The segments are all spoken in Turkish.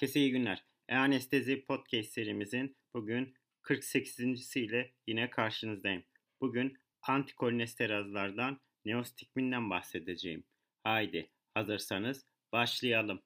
Herkese iyi günler. E-Anestezi Podcast serimizin bugün 48. ile yine karşınızdayım. Bugün antikolesterazlardan neostigminden bahsedeceğim. Haydi hazırsanız başlayalım.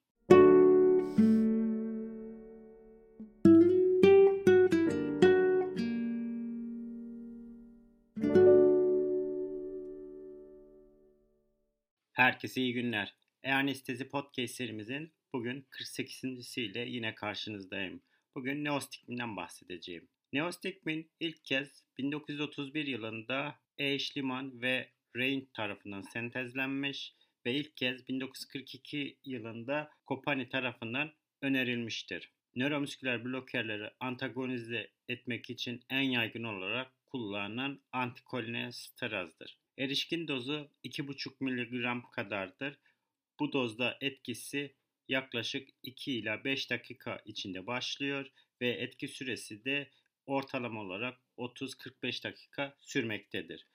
Herkese iyi günler. E-Anestezi Podcast serimizin bugün 48. ile yine karşınızdayım. Bugün neostigminden bahsedeceğim. Neostigmin ilk kez 1931 yılında E. Schliemann ve Rein tarafından sentezlenmiş ve ilk kez 1942 yılında Kopani tarafından önerilmiştir. Nöromüsküler blokerleri antagonize etmek için en yaygın olarak kullanılan antikolesterazdır. Erişkin dozu 2,5 mg kadardır. Bu dozda etkisi yaklaşık 2 ila 5 dakika içinde başlıyor ve etki süresi de ortalama olarak 30-45 dakika sürmektedir.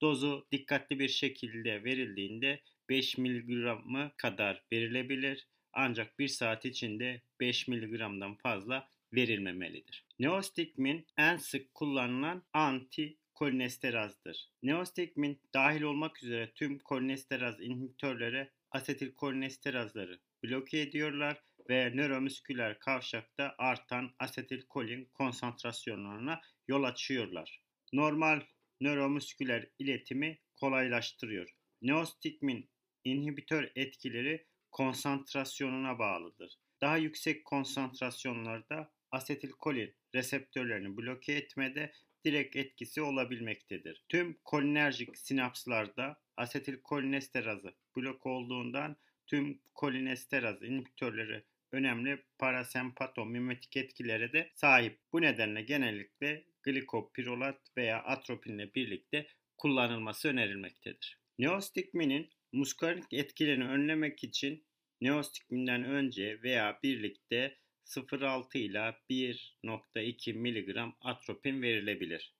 Dozu dikkatli bir şekilde verildiğinde 5 mg'ı kadar verilebilir ancak 1 saat içinde 5 mg'dan fazla verilmemelidir. Neostigmin en sık kullanılan anti kolinesterazdır. Neostigmin dahil olmak üzere tüm kolinesteraz inhibitörleri asetilkolinesterazları bloke ediyorlar ve nöromüsküler kavşakta artan asetilkolin konsantrasyonlarına yol açıyorlar. Normal nöromüsküler iletimi kolaylaştırıyor. Neostigmin inhibitör etkileri konsantrasyonuna bağlıdır. Daha yüksek konsantrasyonlarda asetilkolin reseptörlerini bloke etmede direkt etkisi olabilmektedir. Tüm kolinerjik sinapslarda asetilkolinesterazı blok olduğundan tüm kolinesteraz inhibitörleri önemli parasempatomimetik etkilere de sahip. Bu nedenle genellikle glikopirolat veya atropinle birlikte kullanılması önerilmektedir. Neostigminin muskarik etkilerini önlemek için neostigminden önce veya birlikte 0,6 ila 1,2 mg atropin verilebilir.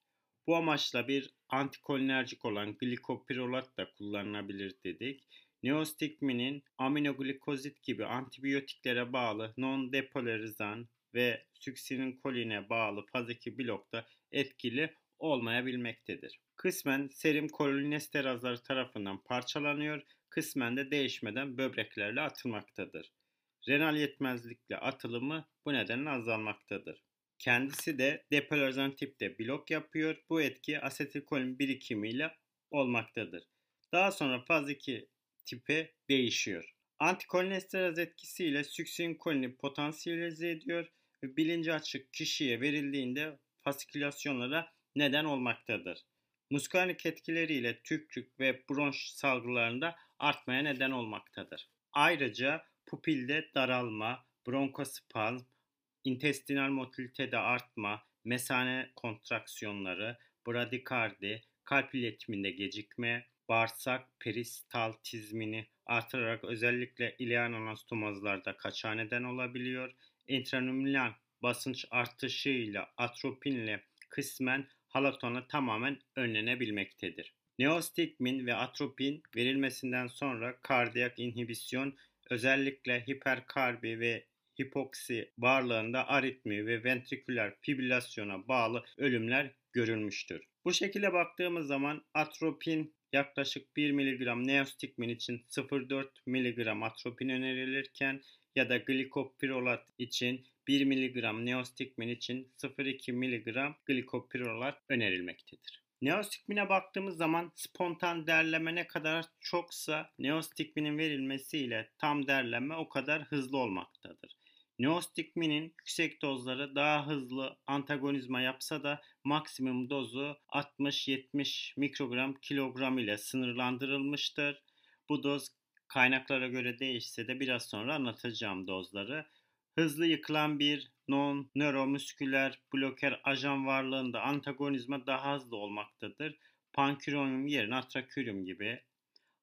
Bu amaçla bir antikolinerjik olan glikopirolat da kullanılabilir dedik. Neostigminin aminoglikozit gibi antibiyotiklere bağlı non-depolarizan ve koline bağlı faz 2 blokta etkili olmayabilmektedir. Kısmen serum kolinesterazları tarafından parçalanıyor, kısmen de değişmeden böbreklerle atılmaktadır. Renal yetmezlikle atılımı bu nedenle azalmaktadır. Kendisi de depolarizan tipte blok yapıyor. Bu etki asetilkolin birikimiyle olmaktadır. Daha sonra faz 2 tipi değişiyor. Antikolesteraz etkisiyle süksinkolini potansiyelize ediyor ve bilinci açık kişiye verildiğinde fasikülasyonlara neden olmaktadır. Muskarnik etkileriyle tükrük ve bronş salgılarında artmaya neden olmaktadır. Ayrıca pupilde daralma, bronkospazm, intestinal motilitede artma, mesane kontraksiyonları, bradikardi, kalp iletiminde gecikme, bağırsak peristaltizmini artırarak özellikle ileal anastomozlarda kaçağa neden olabiliyor. Intranüminal basınç artışıyla atropinle kısmen halatona tamamen önlenebilmektedir. Neostigmin ve atropin verilmesinden sonra kardiyak inhibisyon özellikle hiperkarbi ve hipoksi varlığında aritmi ve ventriküler fibrilasyona bağlı ölümler görülmüştür. Bu şekilde baktığımız zaman atropin yaklaşık 1 mg neostigmin için 0,4 mg atropin önerilirken ya da glikopirolat için 1 mg neostigmin için 0,2 mg glikopirolat önerilmektedir. Neostigmine baktığımız zaman spontan derleme ne kadar çoksa neostigminin verilmesiyle tam derleme o kadar hızlı olmaktadır. Neostigminin yüksek dozları daha hızlı antagonizma yapsa da maksimum dozu 60-70 mikrogram kilogram ile sınırlandırılmıştır. Bu doz kaynaklara göre değişse de biraz sonra anlatacağım dozları. Hızlı yıkılan bir non-nöromüsküler bloker ajan varlığında antagonizma daha hızlı olmaktadır. Panküronyum yerine atrakürüm gibi.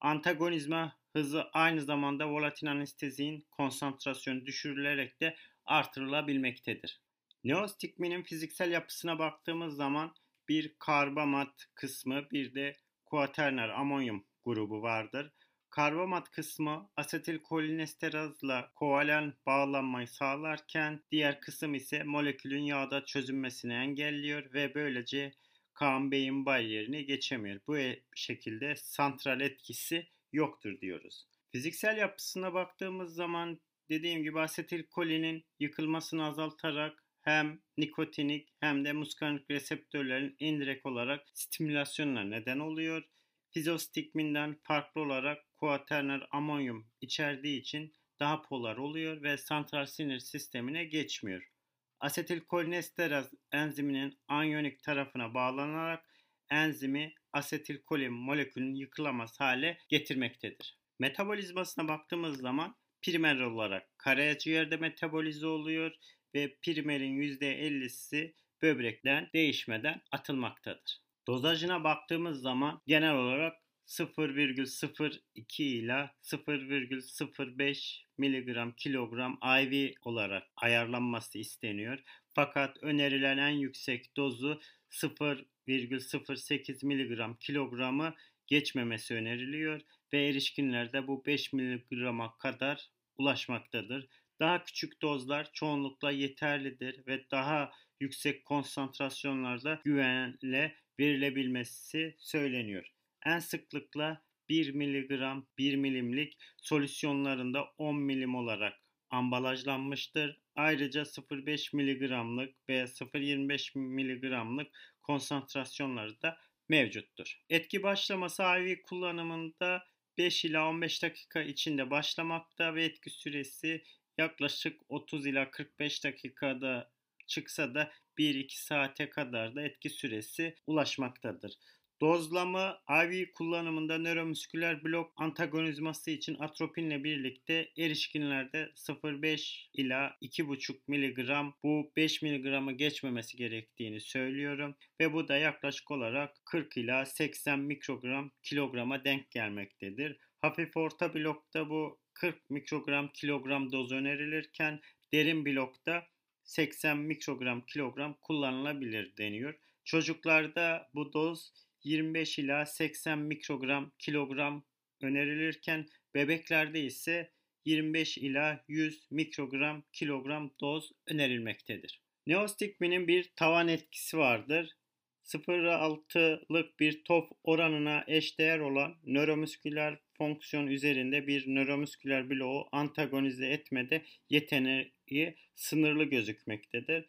Antagonizma hızı aynı zamanda volatil anestezinin konsantrasyonu düşürülerek de artırılabilmektedir. Neostigminin fiziksel yapısına baktığımız zaman bir karbamat kısmı bir de kuaterner amonyum grubu vardır. Karbomat kısmı asetilkolinesterazla kovalent bağlanmayı sağlarken diğer kısım ise molekülün yağda çözünmesini engelliyor ve böylece kan beyin bariyerini geçemiyor. Bu e, şekilde santral etkisi yoktur diyoruz. Fiziksel yapısına baktığımız zaman dediğim gibi asetilkolinin yıkılmasını azaltarak hem nikotinik hem de muskanik reseptörlerin indirekt olarak stimülasyonuna neden oluyor. Fizostigminden farklı olarak kuaterner amonyum içerdiği için daha polar oluyor ve santral sinir sistemine geçmiyor. Asetilkolinesteraz enziminin anyonik tarafına bağlanarak enzimi asetilkolin molekülünün yıkılamaz hale getirmektedir. Metabolizmasına baktığımız zaman primer olarak karaciğerde metabolize oluyor ve primerin %50'si böbrekten değişmeden atılmaktadır. Dozajına baktığımız zaman genel olarak 0,02 ile 0,05 mg kilogram IV olarak ayarlanması isteniyor. Fakat önerilen en yüksek dozu 0,08 mg kilogramı geçmemesi öneriliyor ve erişkinlerde bu 5 mg'a kadar ulaşmaktadır. Daha küçük dozlar çoğunlukla yeterlidir ve daha yüksek konsantrasyonlarda güvenle verilebilmesi söyleniyor. En sıklıkla 1 mg 1 milimlik solüsyonlarında 10 milim olarak ambalajlanmıştır. Ayrıca 0,5 mg'lık ve 0,25 mg'lık konsantrasyonları da mevcuttur. Etki başlaması IV kullanımında 5 ila 15 dakika içinde başlamakta ve etki süresi yaklaşık 30 ila 45 dakikada çıksa da 1-2 saate kadar da etki süresi ulaşmaktadır. Dozlama IV kullanımında nöromüsküler blok antagonizması için atropinle birlikte erişkinlerde 0,5 ila 2,5 mg bu 5 mg'ı geçmemesi gerektiğini söylüyorum ve bu da yaklaşık olarak 40 ila 80 mikrogram kilograma denk gelmektedir. Hafif orta blokta bu 40 mikrogram kilogram doz önerilirken derin blokta 80 mikrogram kilogram kullanılabilir deniyor. Çocuklarda bu doz 25 ila 80 mikrogram kilogram önerilirken bebeklerde ise 25 ila 100 mikrogram kilogram doz önerilmektedir. Neostigminin bir tavan etkisi vardır. 0.6'lık bir top oranına eşdeğer olan nöromüsküler fonksiyon üzerinde bir nöromüsküler bloğu antagonize etmede yeteneği sınırlı gözükmektedir.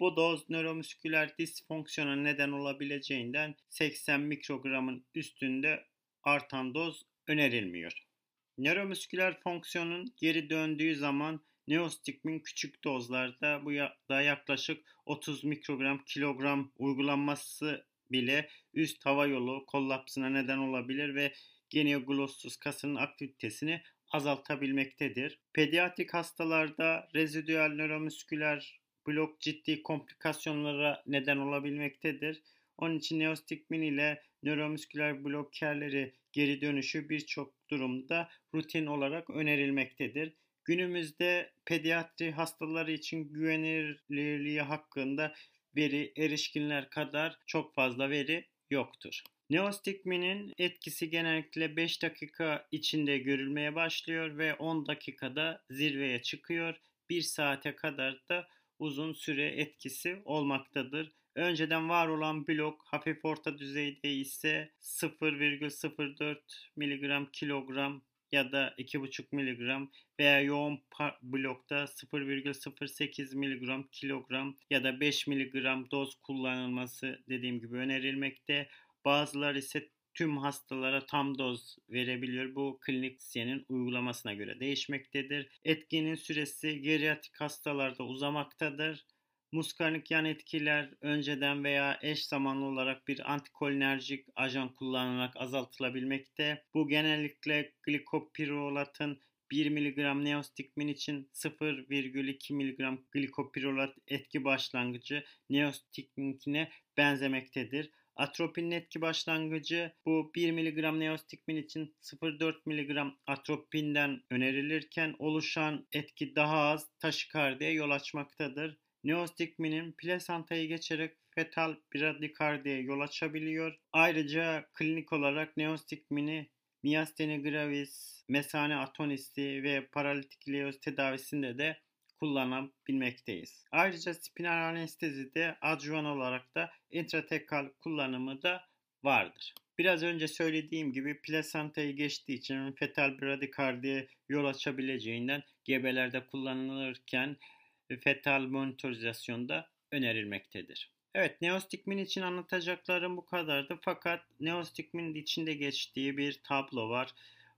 Bu doz nöromüsküler disfonksiyona neden olabileceğinden 80 mikrogramın üstünde artan doz önerilmiyor. Nöromüsküler fonksiyonun geri döndüğü zaman neostigmin küçük dozlarda bu da yaklaşık 30 mikrogram kilogram uygulanması bile üst hava yolu kollapsına neden olabilir ve genioglossus kasının aktivitesini azaltabilmektedir. Pediatrik hastalarda rezidüel nöromüsküler blok ciddi komplikasyonlara neden olabilmektedir. Onun için neostigmin ile nöromüsküler blokerleri geri dönüşü birçok durumda rutin olarak önerilmektedir. Günümüzde pediatri hastaları için güvenilirliği hakkında veri erişkinler kadar çok fazla veri yoktur. Neostigminin etkisi genellikle 5 dakika içinde görülmeye başlıyor ve 10 dakikada zirveye çıkıyor. 1 saate kadar da uzun süre etkisi olmaktadır. Önceden var olan blok hafif orta düzeyde ise 0,04 mg kilogram ya da 2,5 mg veya yoğun blokta 0,08 mg kilogram ya da 5 mg doz kullanılması dediğim gibi önerilmekte. Bazıları ise tüm hastalara tam doz verebiliyor. Bu klinisyenin uygulamasına göre değişmektedir. Etkinin süresi geriatrik hastalarda uzamaktadır. Muskarnik yan etkiler önceden veya eş zamanlı olarak bir antikolinerjik ajan kullanılarak azaltılabilmekte. Bu genellikle glikopirolatın 1 mg neostigmin için 0,2 mg glikopirolat etki başlangıcı neostigminkine benzemektedir. Atropinin etki başlangıcı bu 1 mg neostigmin için 0,4 mg atropinden önerilirken oluşan etki daha az taşikardiye yol açmaktadır. Neostigminin plasantayı geçerek fetal bradikardiye yol açabiliyor. Ayrıca klinik olarak neostigmini Miastenia gravis, mesane atonisti ve paralitik ileoz tedavisinde de kullanabilmekteyiz. Ayrıca spinal anestezide adjuvan olarak da intratekal kullanımı da vardır. Biraz önce söylediğim gibi plasantayı geçtiği için fetal bradikardiye yol açabileceğinden gebelerde kullanılırken fetal monitorizasyonda önerilmektedir. Evet, neostigmin için anlatacaklarım bu kadardı. Fakat neostigmin içinde geçtiği bir tablo var.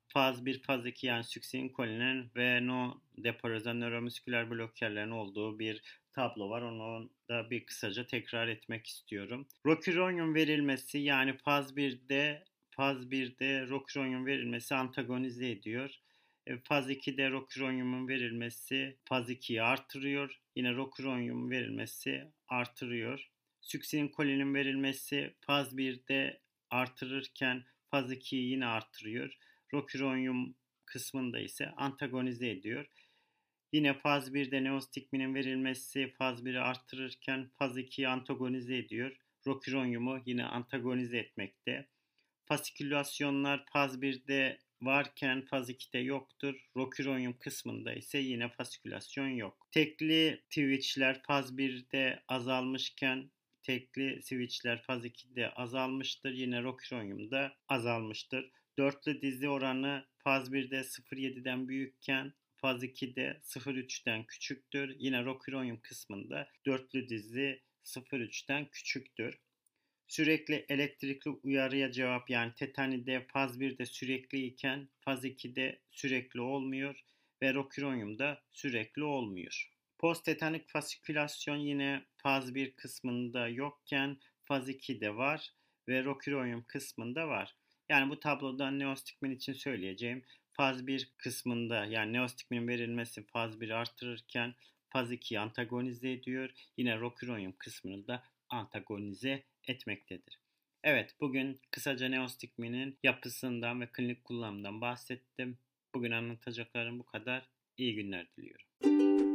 Faz 1, faz 2 yani süksinkolinin ve no depolarizan nöromüsküler blokerlerin olduğu bir tablo var. Onu da bir kısaca tekrar etmek istiyorum. Rokironyum verilmesi yani faz 1'de faz 1'de rokironyum verilmesi antagonize ediyor. E, faz 2'de rokironyumun verilmesi faz 2'yi artırıyor. Yine rokironyum verilmesi artırıyor. Süksinkolinin verilmesi faz 1'de artırırken faz 2'yi yine artırıyor. Rokironyum kısmında ise antagonize ediyor. Yine faz 1'de neostigminin verilmesi faz 1'i artırırken faz 2'yi antagonize ediyor. Rokironyumu yine antagonize etmekte. Fasikülasyonlar faz 1'de varken faz 2'de yoktur. Rokironyum kısmında ise yine fasikülasyon yok. Tekli twitchler faz 1'de azalmışken tekli switchler faz 2'de azalmıştır. Yine rokironyumda azalmıştır. Dörtlü dizi oranı faz 1'de 0.7'den büyükken faz 2'de 0.3'ten küçüktür. Yine rokironyum kısmında dörtlü dizi 0.3'ten küçüktür. Sürekli elektrikli uyarıya cevap yani tetanide faz 1'de sürekli iken faz 2'de sürekli olmuyor ve rokironyumda sürekli olmuyor. Posttetanik fasikülasyon yine faz 1 kısmında yokken faz 2'de var ve rokironyum kısmında var. Yani bu tabloda neostigmin için söyleyeceğim faz 1 kısmında yani neostigmin verilmesi faz 1 artırırken faz 2'yi antagonize ediyor. Yine rokironyum kısmını da antagonize etmektedir. Evet bugün kısaca neostigminin yapısından ve klinik kullanımından bahsettim. Bugün anlatacaklarım bu kadar. İyi günler diliyorum.